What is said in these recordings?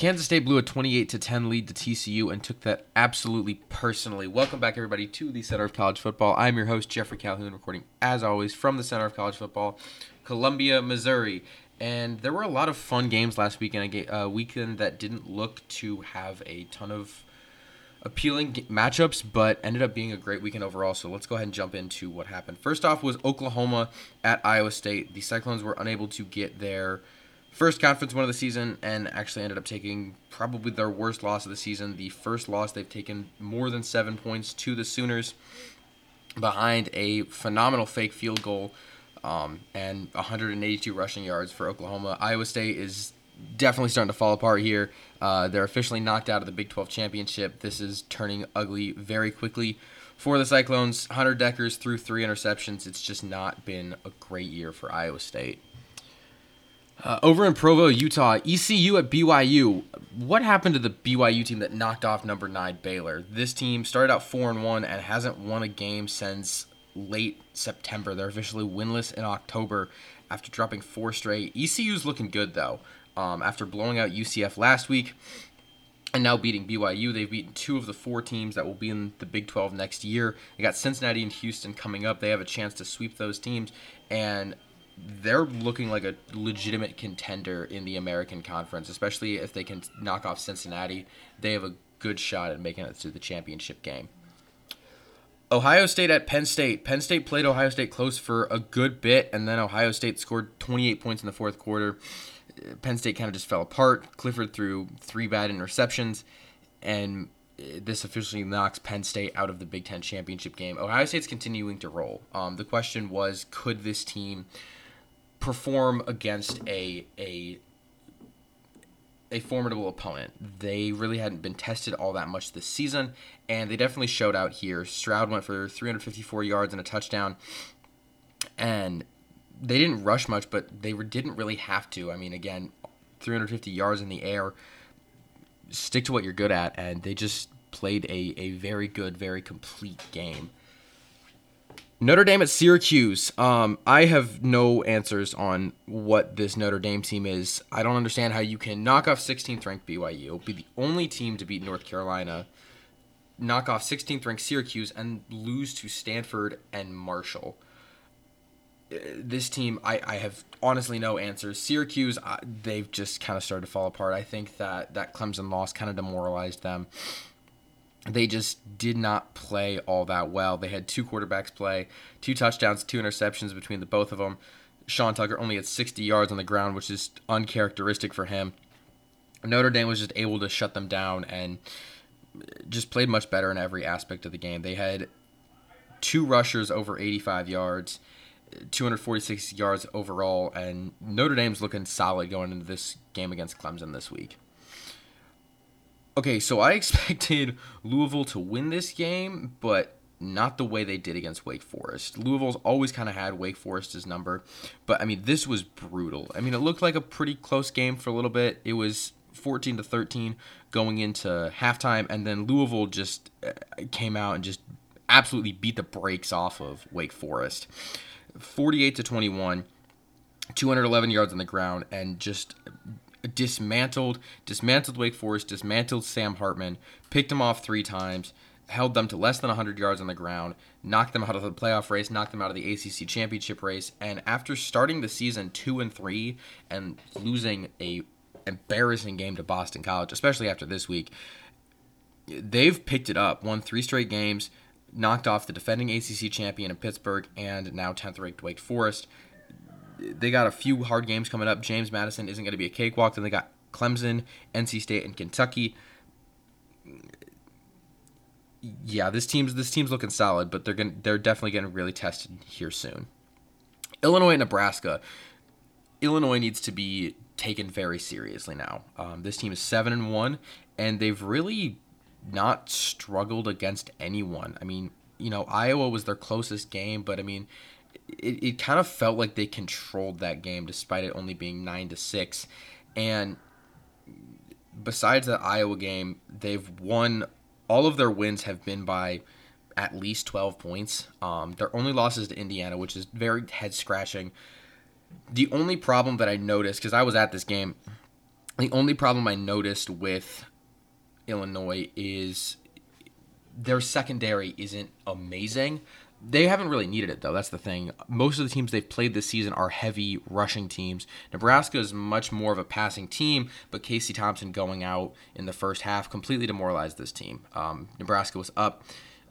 Kansas State blew a 28 to 10 lead to TCU and took that absolutely personally. Welcome back, everybody, to the Center of College Football. I'm your host, Jeffrey Calhoun, recording as always from the Center of College Football, Columbia, Missouri. And there were a lot of fun games last weekend, a uh, weekend that didn't look to have a ton of appealing matchups, but ended up being a great weekend overall. So let's go ahead and jump into what happened. First off was Oklahoma at Iowa State. The Cyclones were unable to get their first conference win of the season and actually ended up taking probably their worst loss of the season. The first loss they've taken more than seven points to the Sooners behind a phenomenal fake field goal um, and 182 rushing yards for Oklahoma. Iowa State is definitely starting to fall apart here. Uh, they're officially knocked out of the Big 12 championship. This is turning ugly very quickly for the Cyclones. Hunter Dekkers threw three interceptions. It's just not been a great year for Iowa State. Uh, over in Provo, Utah, ECU at BYU. What happened to the BYU team that knocked off number nine Baylor? This team started out four and one and hasn't won a game since late September. They're officially winless in October after dropping four straight. ECU's looking good though. Um, after blowing out UCF last week and now beating BYU, they've beaten two of the four teams that will be in the Big 12 next year. They got Cincinnati and Houston coming up. They have a chance to sweep those teams, and they're looking like a legitimate contender in the American Conference, especially if they can knock off Cincinnati. They have a good shot at making it to the championship game. Ohio State at Penn State. Penn State played Ohio State close for a good bit, and then Ohio State scored 28 points in the fourth quarter. Penn State kind of just fell apart. Clifford threw three bad interceptions, and this officially knocks Penn State out of the Big Ten championship game. Ohio State's continuing to roll. Um, the question was, could this team perform against a a a formidable opponent. They really hadn't been tested all that much this season, and they definitely showed out here. Stroud went for 354 yards and a touchdown, and they didn't rush much, but they were, didn't really have to. I mean, again, 350 yards in the air. Stick to what you're good at, and they just played a, a very good, very complete game. Notre Dame at Syracuse. Um, I have no answers on what this Notre Dame team is. I don't understand how you can knock off 16th ranked BYU, be the only team to beat North Carolina, knock off 16th ranked Syracuse, and lose to Stanford and Marshall. Uh, this team, I, I have honestly no answers. Syracuse, uh, they've just kind of started to fall apart. I think that that Clemson loss kind of demoralized them they just did not play all that well. They had two quarterbacks play, two touchdowns, two interceptions between the both of them. Sean Tucker only had 60 yards on the ground, which is uncharacteristic for him. Notre Dame was just able to shut them down and just played much better in every aspect of the game. They had two rushers over 85 yards, 246 yards overall, and Notre Dame's looking solid going into this game against Clemson this week. Okay, so I expected Louisville to win this game, but not the way they did against Wake Forest. Louisville's always kind of had Wake Forest's number, but I mean this was brutal. I mean it looked like a pretty close game for a little bit. It was 14 to 13 going into halftime and then Louisville just uh, came out and just absolutely beat the brakes off of Wake Forest. 48 to 21, 211 yards on the ground and just dismantled dismantled Wake Forest, dismantled Sam Hartman, picked him off three times, held them to less than 100 yards on the ground, knocked them out of the playoff race, knocked them out of the ACC championship race, and after starting the season 2 and 3 and losing a embarrassing game to Boston College, especially after this week, they've picked it up, won 3 straight games, knocked off the defending ACC champion in Pittsburgh and now 10th ranked Wake Forest they got a few hard games coming up. James Madison isn't going to be a cakewalk. Then they got Clemson, NC State, and Kentucky. Yeah, this team's this team's looking solid, but they're going they're definitely getting really tested here soon. Illinois and Nebraska. Illinois needs to be taken very seriously now. Um, this team is seven and one, and they've really not struggled against anyone. I mean, you know, Iowa was their closest game, but I mean, it, it kind of felt like they controlled that game despite it only being nine to six. And besides the Iowa game, they've won all of their wins have been by at least 12 points. Um, their only losses to Indiana, which is very head scratching. The only problem that I noticed, because I was at this game, The only problem I noticed with Illinois is their secondary isn't amazing. They haven't really needed it though. That's the thing. Most of the teams they've played this season are heavy rushing teams. Nebraska is much more of a passing team, but Casey Thompson going out in the first half completely demoralized this team. Um, Nebraska was up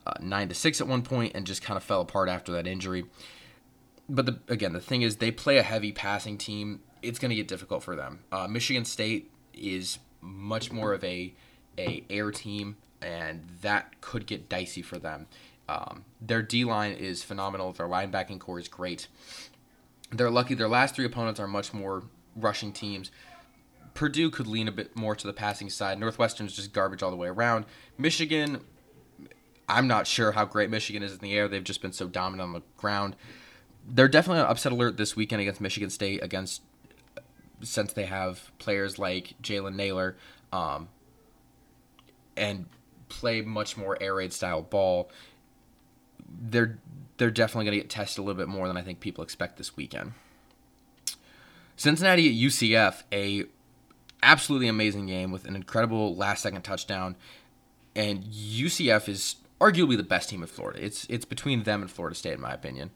uh, nine to six at one point and just kind of fell apart after that injury. But the, again, the thing is, they play a heavy passing team. It's going to get difficult for them. Uh, Michigan State is much more of a a air team, and that could get dicey for them. Um, their D line is phenomenal. Their linebacking core is great. They're lucky. Their last three opponents are much more rushing teams. Purdue could lean a bit more to the passing side. Northwestern's just garbage all the way around. Michigan, I'm not sure how great Michigan is in the air. They've just been so dominant on the ground. They're definitely an upset alert this weekend against Michigan State. Against since they have players like Jalen Nailor, um, and play much more air raid style ball they're they're definitely going to get tested a little bit more than I think people expect this weekend. Cincinnati at UCF, a absolutely amazing game with an incredible last second touchdown, and UCF is arguably the best team in Florida. It's it's between them and Florida State in my opinion.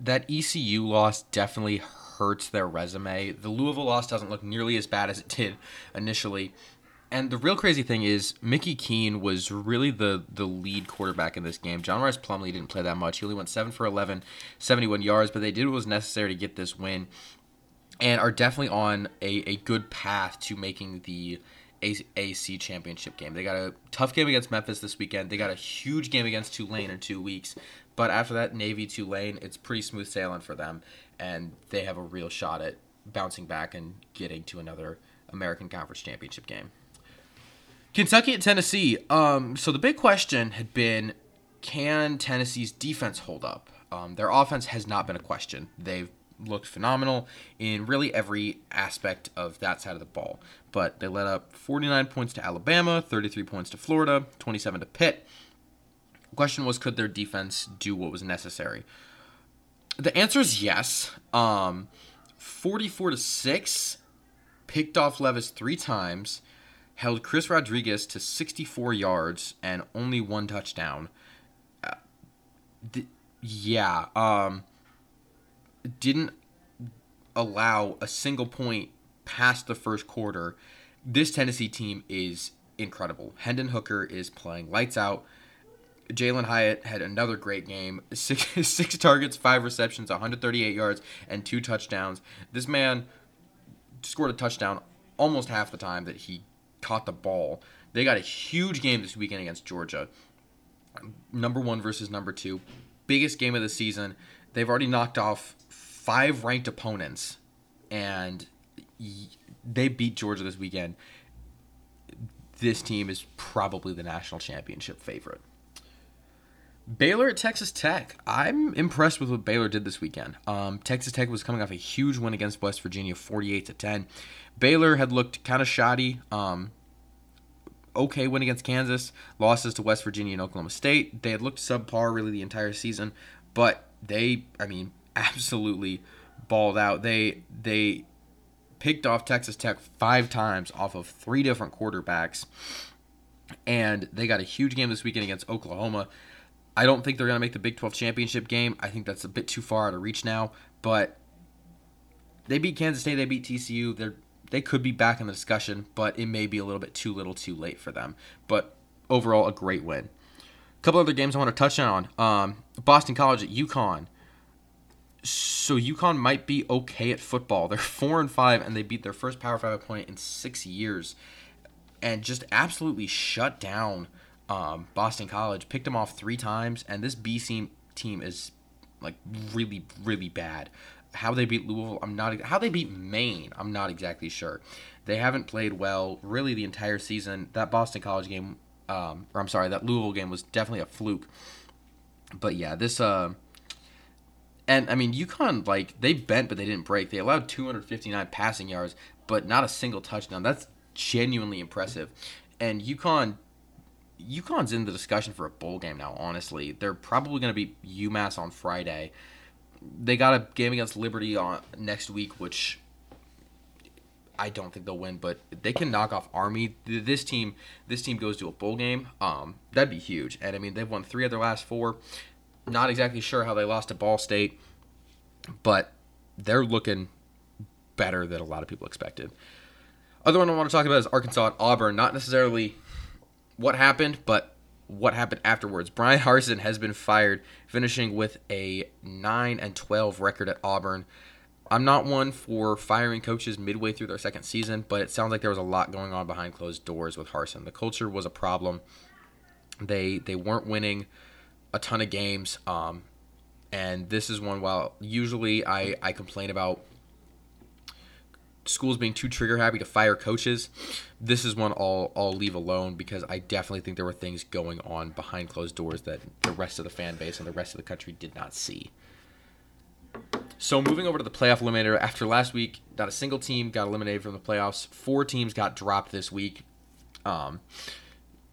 That ECU loss definitely hurts their resume. The Louisville loss doesn't look nearly as bad as it did initially, and the real crazy thing is Mikey Keene was really the the lead quarterback in this game. John Rhys Plumlee didn't play that much. He only went 7 for 11, 71 yards, but they did what was necessary to get this win and are definitely on a, a good path to making the AC championship game. They got a tough game against Memphis this weekend. They got a huge game against Tulane in 2 weeks. But after that Navy Tulane, it's pretty smooth sailing for them and they have a real shot at bouncing back and getting to another American Conference Championship game. Kentucky at Tennessee. Um, so the big question had been, can Tennessee's defense hold up? Um, their offense has not been a question. They've looked phenomenal in really every aspect of that side of the ball. But they let up 49 points to Alabama, 33 points to Florida, 27 to Pitt. The question was, could their defense do what was necessary? The answer is yes. Um, 44 to 6, picked off Levis three times held Chris Rodriguez to 64 yards and only one touchdown. Uh, th- yeah, um, didn't allow a single point past the first quarter. This Tennessee team is incredible. Hendon Hooker is playing lights out. Jalin Hyatt had another great game. Six, six targets, five receptions, 138 yards, and two touchdowns. This man scored a touchdown almost half the time that he caught the ball. They got a huge game this weekend against Georgia. Number one versus number two. Biggest game of the season. They've already knocked off five ranked opponents, and they beat Georgia this weekend. This team is probably the national championship favorite. Baylor at Texas Tech. I'm impressed with what Baylor did this weekend. Um, Texas Tech was coming off a huge win against West Virginia, 48 to 10. Baylor had looked kind of shoddy. Um, okay win against Kansas, losses to West Virginia and Oklahoma State. They had looked subpar really the entire season, but they, I mean, absolutely balled out. They they picked off Texas Tech five times off of three different quarterbacks, and they got a huge game this weekend against Oklahoma. I don't think they're going to make the Big 12 championship game. I think that's a bit too far out of reach now. But they beat Kansas State. They beat TCU. They're they could be back in the discussion, but it may be a little bit too little, too late for them. But overall, a great win. A couple other games I want to touch on. Um, Boston College at UConn. So UConn might be okay at football. They're four and five, and they beat their first Power Five opponent in six years, and just absolutely shut down um, Boston College, picked them off three times, and this BC team is like really really bad. How they beat Louisville, I'm not. How they beat Maine, I'm not exactly sure. They haven't played well really the entire season. That Boston College game, um, or I'm sorry, that Louisville game was definitely a fluke. But yeah, this. Uh, and I mean, UConn like they bent, but they didn't break. They allowed 259 passing yards, but not a single touchdown. That's genuinely impressive. And UConn UConn's in the discussion for a bowl game now. Honestly, they're probably going to be UMass on Friday. They got a game against Liberty on next week, which I don't think they'll win, but they can knock off Army. This team, this team goes to a bowl game. Um, that'd be huge. And I mean, they've won three of their last four. Not exactly sure how they lost to Ball State, but they're looking better than a lot of people expected. Other one I want to talk about is Arkansas at Auburn. Not necessarily what happened, but what happened afterwards. Bryan Harsin has been fired, finishing with a 9 and 12 record at Auburn. I'm not one for firing coaches midway through their second season, but it sounds like there was a lot going on behind closed doors with Harsin. The culture was a problem. They they weren't winning a ton of games, um, and this is one. While usually I I complain about schools being too trigger happy to fire coaches, this is one I'll I'll leave alone because I definitely think there were things going on behind closed doors that the rest of the fan base and the rest of the country did not see. So moving over to the playoff eliminator, after last week, not a single team got eliminated from the playoffs. Four teams got dropped this week. Um,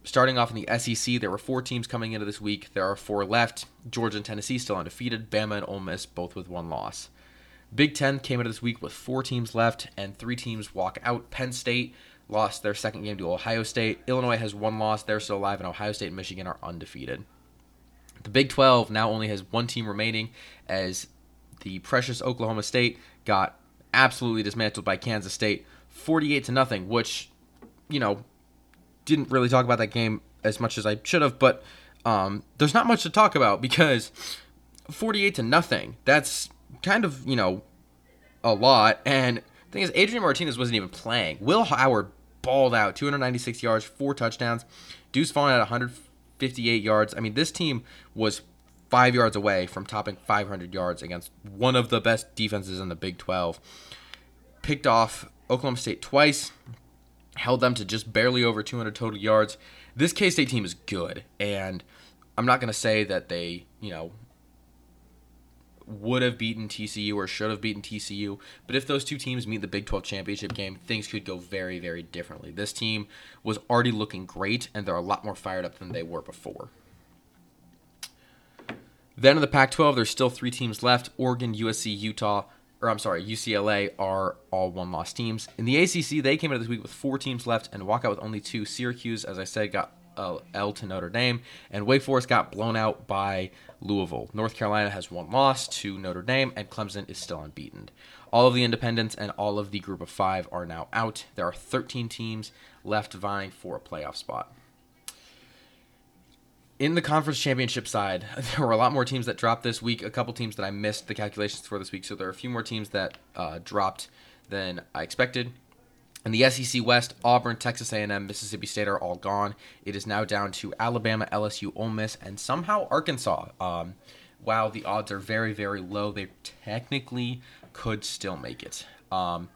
starting off in the SEC, there were four teams coming into this week. There are four left. Georgia and Tennessee still undefeated. Bama and Ole Miss both with one loss. Big Ten came into this week with four teams left, and three teams walk out. Penn State lost their second game to Ohio State. Illinois has one loss; they're still alive, and Ohio State and Michigan are undefeated. The Big 12 now only has one team remaining, as the precious Oklahoma State got absolutely dismantled by Kansas State, 48 to nothing, which, you know, didn't really talk about that game as much as I should have, but um, there's not much to talk about because 48 to nothing, that's kind of, you know, a lot. And the thing is, Adrian Martinez wasn't even playing. Will Howard balled out 296 yards, four touchdowns. Deuce Vaughn at 158 yards. I mean, this team was five yards away from topping 500 yards against one of the best defenses in the Big 12. Picked off Oklahoma State twice, held them to just barely over 200 total yards. This K State team is good, and I'm not going to say that they, you know, would have beaten TCU or should have beaten TCU. But if those two teams meet the Big 12 championship game, things could go very, very differently. This team was already looking great, and they're a lot more fired up than they were before. Then in the Pac 12, there's still three teams left Oregon, USC, Utah, or I'm sorry, UCLA are all one loss teams. In the ACC, they came into this week with four teams left and walk out with only two. Syracuse, as I said, got uh, L to Notre Dame, and Wake Forest got blown out by Louisville. North Carolina has one loss to Notre Dame, and Clemson is still unbeaten. All of the independents and all of the group of five are now out. There are 13 teams left vying for a playoff spot in the conference championship side, there were a lot more teams that dropped this week. A couple teams that I missed the calculations for this week, so there are a few more teams that uh, dropped than I expected. In the SEC West, Auburn, Texas A&M, Mississippi State are all gone. It is now down to Alabama, LSU, Ole Miss, and somehow Arkansas. Um, while the odds are very, very low, they technically could still make it. Um,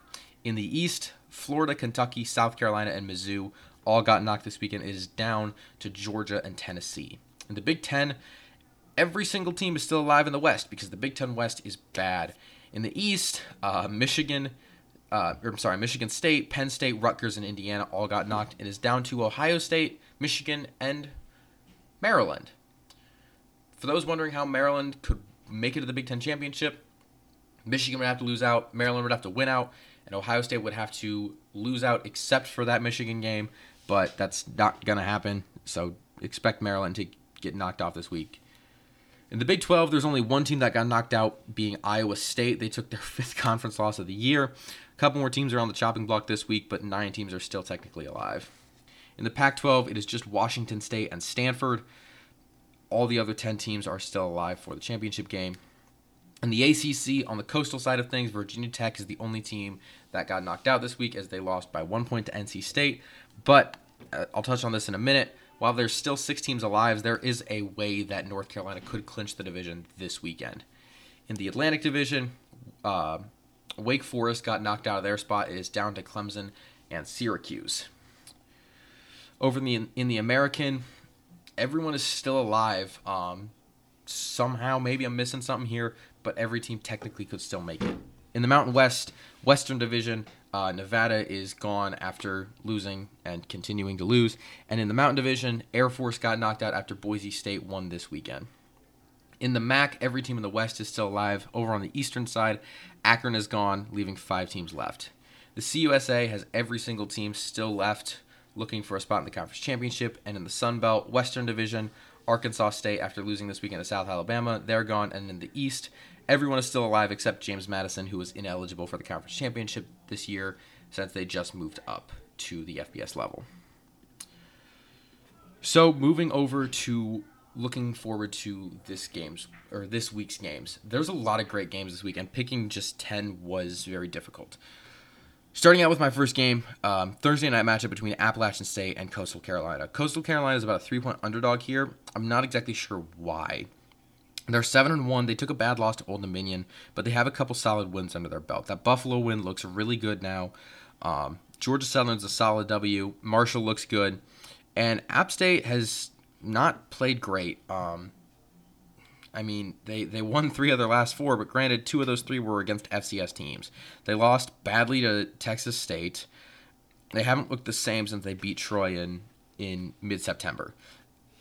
in the East, Florida, Kentucky, South Carolina, and Mizzou all got knocked this weekend. It is down to Georgia and Tennessee. In the Big Ten, every single team is still alive in the West because the Big Ten West is bad. In the East, uh, Michigan, uh, or, I'm sorry, Michigan State, Penn State, Rutgers, and Indiana all got knocked. It is down to Ohio State, Michigan, and Maryland. For those wondering how Maryland could make it to the Big Ten championship, Michigan would have to lose out, Maryland would have to win out, and Ohio State would have to lose out except for that Michigan game but that's not going to happen. So expect Maryland to get knocked off this week. In the Big 12, there's only one team that got knocked out, being Iowa State. They took their fifth conference loss of the year. Couple more teams are on the chopping block this week, but nine teams are still technically alive. In the Pac 12, it is just Washington State and Stanford. All the other 10 teams are still alive for the championship game. In the ACC, on the coastal side of things, Virginia Tech is the only team that got knocked out this week as they lost by one point to NC State. But uh, I'll touch on this in a minute. While there's still six teams alive, there is a way that North Carolina could clinch the division this weekend. In the Atlantic Division, uh, Wake Forest got knocked out of their spot. It is down to Clemson and Syracuse. Over in the in the American, everyone is still alive. Um, somehow, maybe I'm missing something here, but every team technically could still make it. In the Mountain West, Western Division, uh, Nevada is gone after losing and continuing to lose. And in the Mountain Division, Air Force got knocked out after Boise State won this weekend. In the MAC, every team in the West is still alive. Over on the Eastern side, Akron is gone, leaving five teams left. The CUSA has every single team still left looking for a spot in the conference championship, and in the Sun Belt Western Division, Arkansas State, after losing this weekend to South Alabama, they're gone, and in the East, everyone is still alive except James Madison, who was ineligible for the conference championship this year since they just moved up to the FBS level. So moving over to looking forward to this games or this week's games. There's a lot of great games this week, and picking just ten was very difficult. Starting out with my first game, um, Thursday night matchup between Appalachian State and Coastal Carolina. Coastal Carolina is about a three-point underdog here. I'm not exactly sure why. They're seven and one. They took a bad loss to Old Dominion, but they have a couple solid wins under their belt. That Buffalo win looks really good now. Um, Georgia Southern's a solid W. Marshall looks good, and App State has not played great. Um, I mean, they, they won three of their last four, but granted, two of those three were against FCS teams. They lost badly to Texas State. They haven't looked the same since they beat Troy in, in mid September.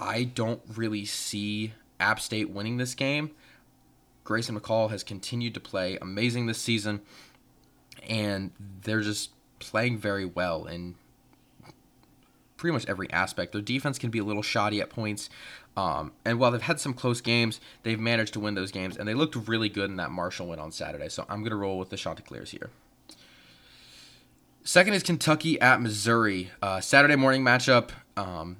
I don't really see App State winning this game. Grayson McCall has continued to play amazing this season, and they're just playing very well in pretty much every aspect. Their defense can be a little shoddy at points. Um, and while they've had some close games, they've managed to win those games, and they looked really good in that Marshall win on Saturday. So I'm going to roll with the Chanticleers here. Second is Kentucky at Missouri. Uh, Saturday morning matchup. Um,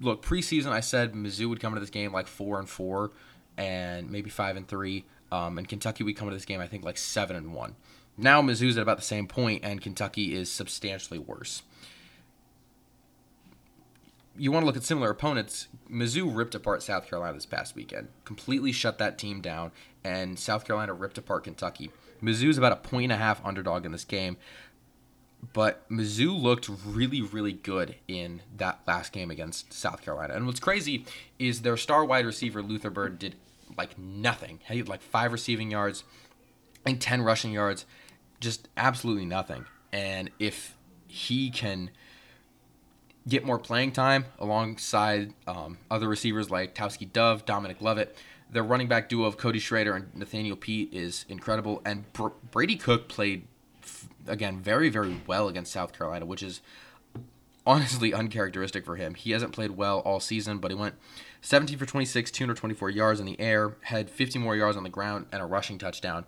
look, preseason I said Mizzou would come into this game like four and four, and maybe five and three. Um, and Kentucky would come into this game I think like seven and one. Now Mizzou's at about the same point, and Kentucky is substantially worse you want to look at similar opponents. Mizzou ripped apart South Carolina this past weekend, completely shut that team down, and South Carolina ripped apart Kentucky. Mizzou's about a point and a half underdog in this game, but Mizzou looked really, really good in that last game against South Carolina. And what's crazy is their star wide receiver Luther Bird did like nothing. He had like five receiving yards and ten rushing yards, just absolutely nothing. And if he can get more playing time alongside um, other receivers like Tauskie Dove, Dominic Lovett. Their running back duo of Cody Schrader and Nathaniel Peat is incredible. And Br- Brady Cook played, f- again, very, very well against South Carolina, which is honestly uncharacteristic for him. He hasn't played well all season, but he went 17 for 26, 224 yards in the air, had 50 more yards on the ground, and a rushing touchdown.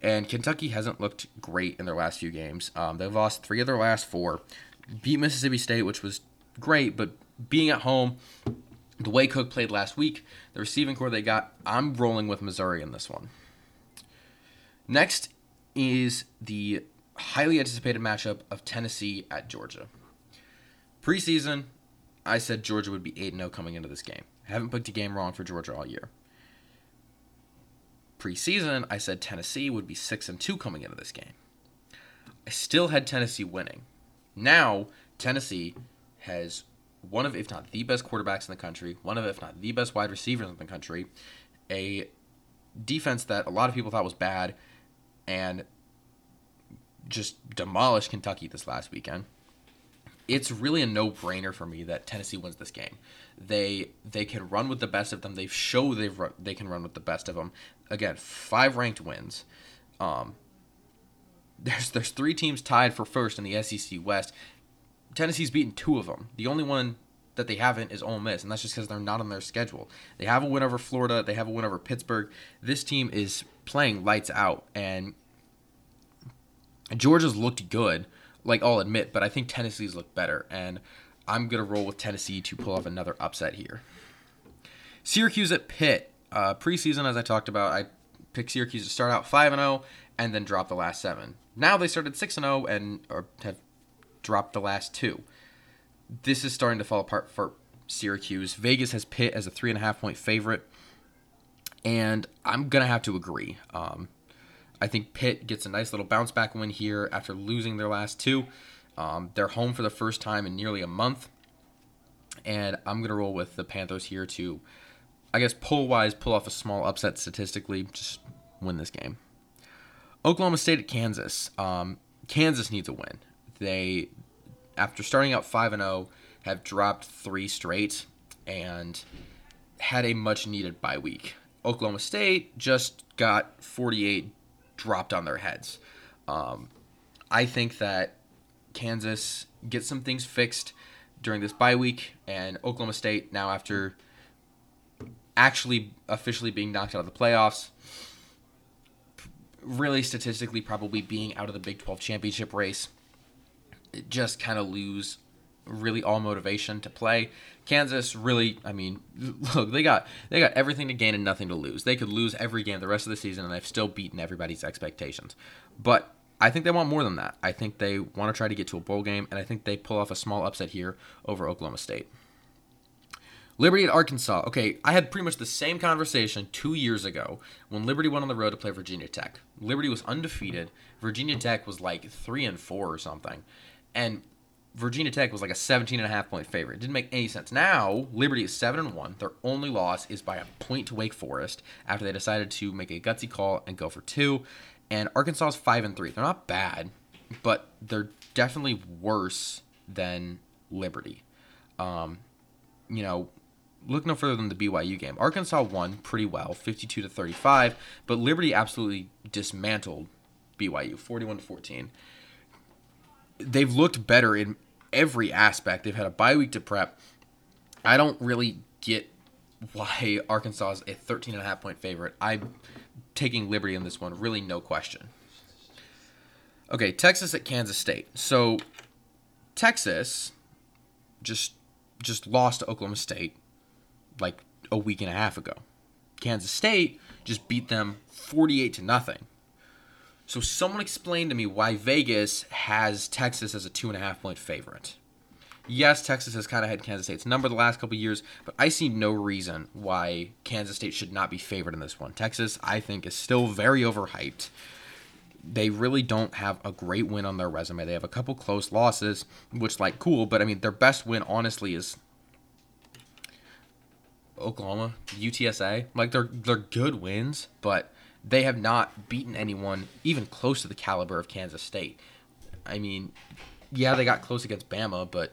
And Kentucky hasn't looked great in their last few games. Um, they've lost three of their last four beat Mississippi State, which was great, but being at home, the way Cook played last week, the receiving core they got, I'm rolling with Missouri in this one. Next is the highly anticipated matchup of Tennessee at Georgia. Preseason, I said Georgia would be 8 0 coming into this game. I haven't picked a game wrong for Georgia all year. Preseason, I said Tennessee would be 6 and 2 coming into this game. I still had Tennessee winning. Now, Tennessee has one of, if not the best quarterbacks in the country, one of, if not the best wide receivers in the country, a defense that a lot of people thought was bad, and just demolished Kentucky this last weekend. It's really a no-brainer for me that Tennessee wins this game. They they can run with the best of them. They've shown they've run, they can run with the best of them. Again, five ranked wins. Um, there's there's three teams tied for first in the SEC West. Tennessee's beaten two of them. The only one that they haven't is Ole Miss, and that's just because they're not on their schedule. They have a win over Florida. They have a win over Pittsburgh. This team is playing lights out, and Georgia's looked good, like I'll admit, but I think Tennessee's looked better, and I'm gonna roll with Tennessee to pull off another upset here. Syracuse at Pitt. Uh, preseason, as I talked about, I picked Syracuse to start out five and zero, oh and then drop the last seven. Now they started 6 and 0 and or have dropped the last two. This is starting to fall apart for Syracuse. Vegas has Pitt as a three and a half point favorite, and I'm gonna have to agree. Um, I think Pitt gets a nice little bounce back win here after losing their last two. Um, they're home for the first time in nearly a month, and I'm gonna roll with the Panthers here to, I guess, pull wise, pull off a small upset statistically, just win this game. Oklahoma State at Kansas. Um, Kansas needs a win. They, after starting out five and zero, oh, have dropped three straight and had a much needed bye week. Oklahoma State just got 48 dropped on their heads. Um, I think that Kansas gets some things fixed during this bye week, and Oklahoma State now after actually officially being knocked out of the playoffs, really statistically probably being out of the Big 12 championship race, just kind of lose really all motivation to play. Kansas really, I mean, look, they got they got everything to gain and nothing to lose. They could lose every game the rest of the season and they've still beaten everybody's expectations. But I think they want more than that. I think they want to try to get to a bowl game and I think they pull off a small upset here over Oklahoma State. Liberty at Arkansas. Okay, I had pretty much the same conversation two years ago when Liberty went on the road to play Virginia Tech. Liberty was undefeated. Virginia Tech was like three and four or something, and Virginia Tech was like a 17 and a half point favorite. It didn't make any sense. Now, Liberty is 7 and 1. Their only loss is by a point to Wake Forest after they decided to make a gutsy call and go for 2. And Arkansas is 5 and 3. They're not bad, but they're definitely worse than Liberty. Um, you know, look no further than the BYU game. Arkansas won pretty well, 52 to 35, but Liberty absolutely dismantled BYU, 41 to 14. They've looked better in every aspect. They've had a bye week to prep. I don't really get why Arkansas is a 13 and a half point favorite. I'm taking Liberty in this one, really no question. Okay, Texas at Kansas State. So Texas just just lost to Oklahoma State like a week and a half ago. Kansas State just beat them 48 to nothing. So someone explained to me why Vegas has Texas as a two and a half point favorite. Yes, Texas has kind of had Kansas State's number the last couple years, but I see no reason why Kansas State should not be favored in this one. Texas, I think, is still very overhyped. They really don't have a great win on their resume. They have a couple close losses, which like cool, but I mean their best win honestly is Oklahoma, UTSA. Like they're they're good wins, but they have not beaten anyone even close to the caliber of Kansas State. I mean, yeah, they got close against Bama, but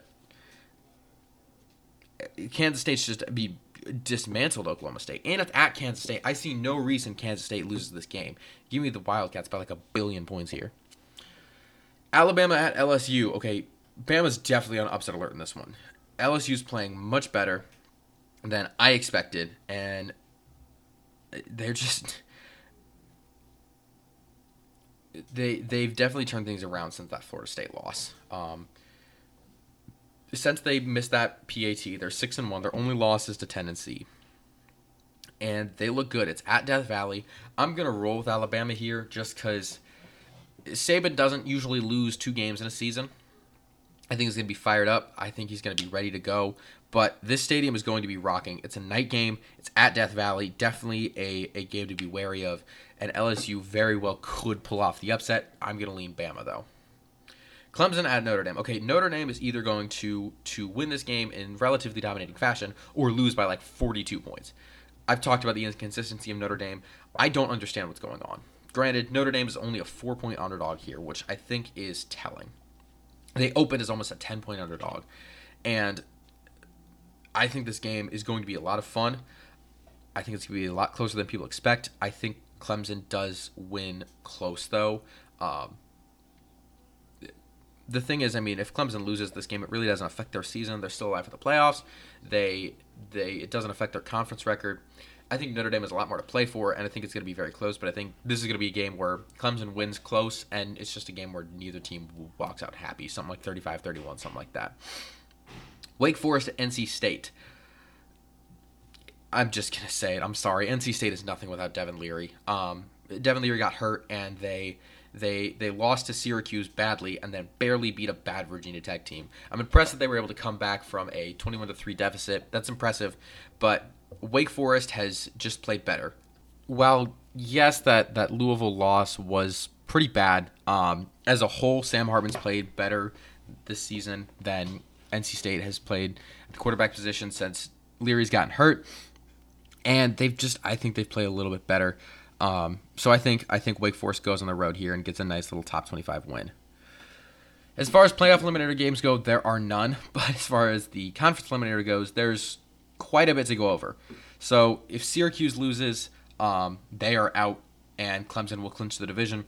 Kansas State's just be dismantled Oklahoma State. And it's at Kansas State. I see no reason Kansas State loses this game. Give me the Wildcats by like a billion points here. Alabama at LSU. Okay, Bama's definitely on upset alert in this one. LSU's playing much better than I expected, and they're just they they've definitely turned things around since that Florida State loss. Um, since they missed that PAT, they're six and one. Their only loss is to Tennessee, and they look good. It's at Death Valley. I'm gonna roll with Alabama here just because Saban doesn't usually lose two games in a season. I think he's going to be fired up. I think he's going to be ready to go. But this stadium is going to be rocking. It's a night game. It's at Death Valley. Definitely a, a game to be wary of. And LSU very well could pull off the upset. I'm going to lean Bama, though. Clemson at Notre Dame. Okay, Notre Dame is either going to to win this game in relatively dominating fashion or lose by like 42 points. I've talked about the inconsistency of Notre Dame. I don't understand what's going on. Granted, Notre Dame is only a four point underdog here, which I think is telling. They opened as almost a 10 point underdog. And I think this game is going to be a lot of fun. I think it's going to be a lot closer than people expect. I think Clemson does win close, though. Um, the thing is, I mean, if Clemson loses this game, it really doesn't affect their season. They're still alive for the playoffs. They, they, it doesn't affect their conference record. I think Notre Dame has a lot more to play for, and I think it's going to be very close. But I think this is going to be a game where Clemson wins close, and it's just a game where neither team walks out happy. Something like 35 31, something like that. Wake Forest NC State. I'm just going to say it. I'm sorry. NC State is nothing without Devin Leary. Um, Devin Leary got hurt, and they they they lost to Syracuse badly and then barely beat a bad Virginia Tech team. I'm impressed that they were able to come back from a 21 to 3 deficit. That's impressive, but Wake Forest has just played better. While yes, that that Louisville loss was pretty bad. Um, as a whole, Sam Hartman's played better this season than NC State has played at the quarterback position since Leary's gotten hurt, and they've just I think they've played a little bit better. Um, so I think I think Wake Forest goes on the road here and gets a nice little top 25 win. As far as playoff eliminator games go, there are none. But as far as the conference eliminator goes, there's quite a bit to go over. So if Syracuse loses, um, they are out, and Clemson will clinch the division.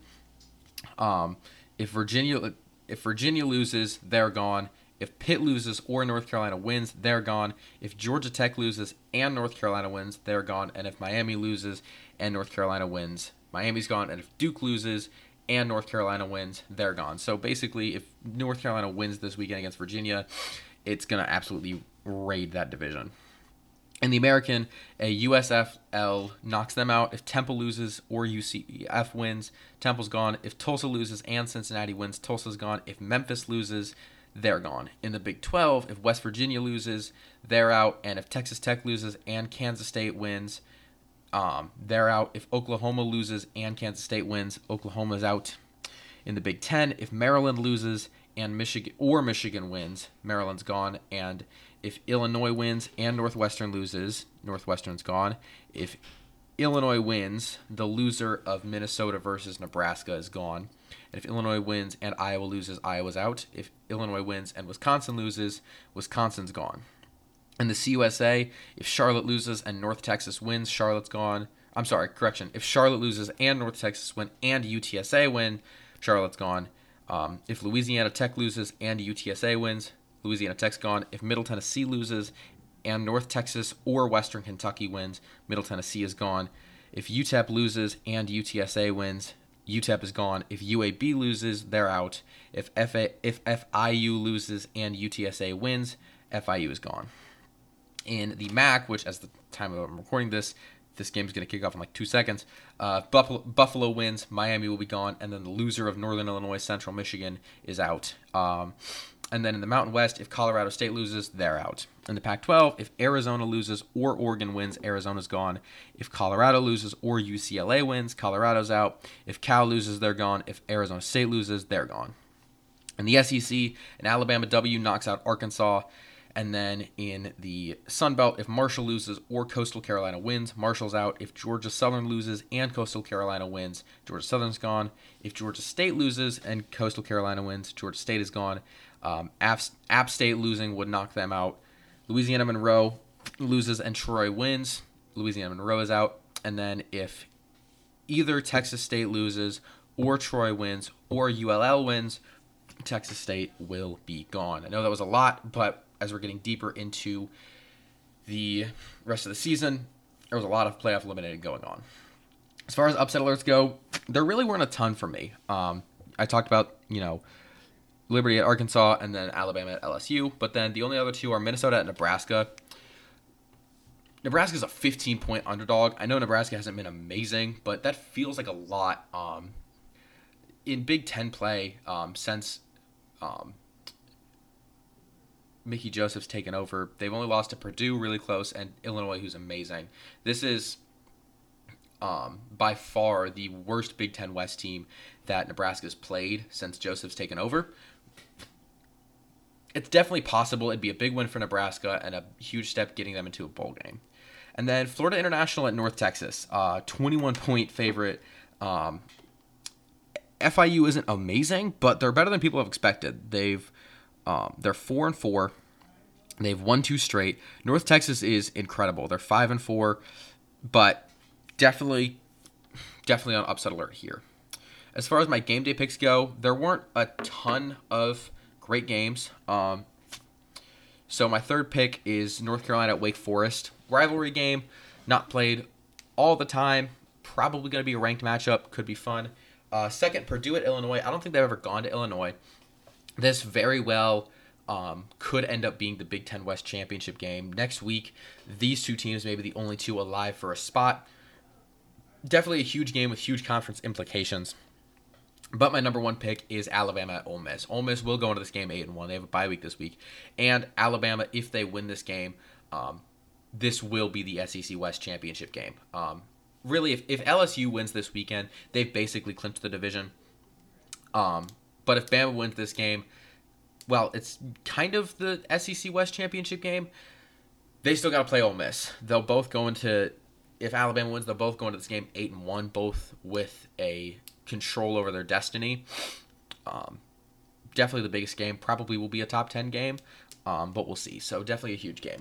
Um, If Virginia if Virginia loses, they're gone. If Pitt loses or North Carolina wins, they're gone. If Georgia Tech loses and North Carolina wins, they're gone. And if Miami loses and North Carolina wins, Miami's gone. And if Duke loses and North Carolina wins, they're gone. So basically, if North Carolina wins this weekend against Virginia, it's going to absolutely raid that division. In the American, a USFL knocks them out. If Temple loses or UCF wins, Temple's gone. If Tulsa loses and Cincinnati wins, Tulsa's gone. If Memphis loses, they're gone. In the Big 12, if West Virginia loses, they're out. And if Texas Tech loses and Kansas State wins, um, they're out. If Oklahoma loses and Kansas State wins, Oklahoma's out. In the Big 10, if Maryland loses and Michigan or Michigan wins, Maryland's gone. And if Illinois wins and Northwestern loses, Northwestern's gone. If Illinois wins, the loser of Minnesota versus Nebraska is gone. And if Illinois wins and Iowa loses, Iowa's out. If Illinois wins and Wisconsin loses, Wisconsin's gone. In the CUSA, if Charlotte loses and North Texas wins, Charlotte's gone. I'm sorry, correction. If Charlotte loses and North Texas win and UTSA win, Charlotte's gone. Um, if Louisiana Tech loses and UTSA wins, Louisiana Tech's gone. If Middle Tennessee loses and North Texas or Western Kentucky wins, Middle Tennessee is gone. If UTEP loses and UTSA wins, UTEP is gone. If UAB loses, they're out. If FA, if FIU loses and UTSA wins, FIU is gone. In the MAC, which as the time of I'm recording this, this game is going to kick off in like two seconds. Uh, Buffalo, Buffalo wins, Miami will be gone, and then the loser of Northern Illinois, Central Michigan is out. Um, and then in the Mountain West, if Colorado State loses, they're out. In the Pac 12, if Arizona loses or Oregon wins, Arizona's gone. If Colorado loses or UCLA wins, Colorado's out. If Cal loses, they're gone. If Arizona State loses, they're gone. In the SEC, an Alabama W knocks out Arkansas. And then in the Sun Belt, if Marshall loses or Coastal Carolina wins, Marshall's out. If Georgia Southern loses and Coastal Carolina wins, Georgia Southern's gone. If Georgia State loses and Coastal Carolina wins, Georgia State is gone. Um, App, App State losing would knock them out. Louisiana Monroe loses and Troy wins. Louisiana Monroe is out. And then if either Texas State loses or Troy wins or ULL wins, Texas State will be gone. I know that was a lot, but as we're getting deeper into the rest of the season, there was a lot of playoff eliminating going on. As far as upset alerts go, there really weren't a ton for me. Um, I talked about, you know, Liberty at Arkansas, and then Alabama at LSU. But then the only other two are Minnesota at Nebraska. Nebraska's a 15 point underdog. I know Nebraska hasn't been amazing, but that feels like a lot um, in Big Ten play um, since um, Mickey Joseph's taken over. They've only lost to Purdue really close and Illinois, who's amazing. This is um, by far the worst Big Ten West team that Nebraska's played since Joseph's taken over it's definitely possible. It'd be a big win for Nebraska and a huge step getting them into a bowl game. And then Florida International at North Texas, uh, 21 point favorite. Um, FIU isn't amazing, but they're better than people have expected. They've um, they're four and four. They've won two straight. North Texas is incredible. They're five and four, but definitely, definitely on upset alert here. As far as my game day picks go, there weren't a ton of great games. Um, so my third pick is North Carolina at Wake Forest. Rivalry game, not played all the time. Probably going to be a ranked matchup. Could be fun. Uh, second, Purdue at Illinois. I don't think they've ever gone to Illinois. This very well um, could end up being the Big Ten West championship game next week. These two teams may be the only two alive for a spot. Definitely a huge game with huge conference implications. But my number one pick is Alabama at Ole Miss. Ole Miss will go into this game eight and one. They have a bye week this week, and Alabama, if they win this game, um, this will be the SEC West championship game. Um, really, if, if LSU wins this weekend, they've basically clinched the division. Um, but if Bama wins this game, well, it's kind of the SEC West championship game. They still got to play Ole Miss. They'll both go into if Alabama wins, they'll both go into this game eight and one, both with a control over their destiny. Um, definitely the biggest game. Probably will be a top 10 game, um, but we'll see. So, definitely a huge game.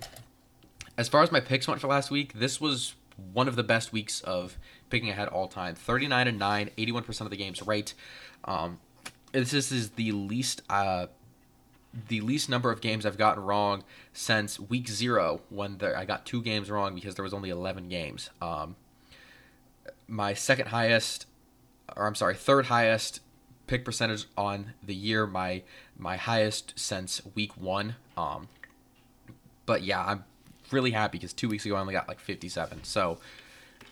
As far as my picks went for last week, this was one of the best weeks of picking ahead all time 39 and 9, 81% of the games right. Um, this is the least uh, the least number of games I've gotten wrong since week zero when there, I got two games wrong because there was only 11 games. Um, my second highest, or I'm sorry, third highest pick percentage on the year. My my highest since week one. Um, but yeah, I'm really happy because two weeks ago I only got like 57. So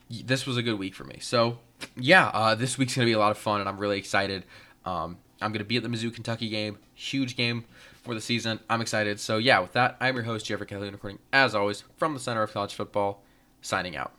this was a good week for me. So yeah, uh, this week's gonna be a lot of fun, and I'm really excited. Um, I'm gonna be at the Mizzou Kentucky game, huge game for the season. I'm excited. So yeah, with that, I'm your host Jeffrey Calhoun, recording as always from the Center of College Football, signing out.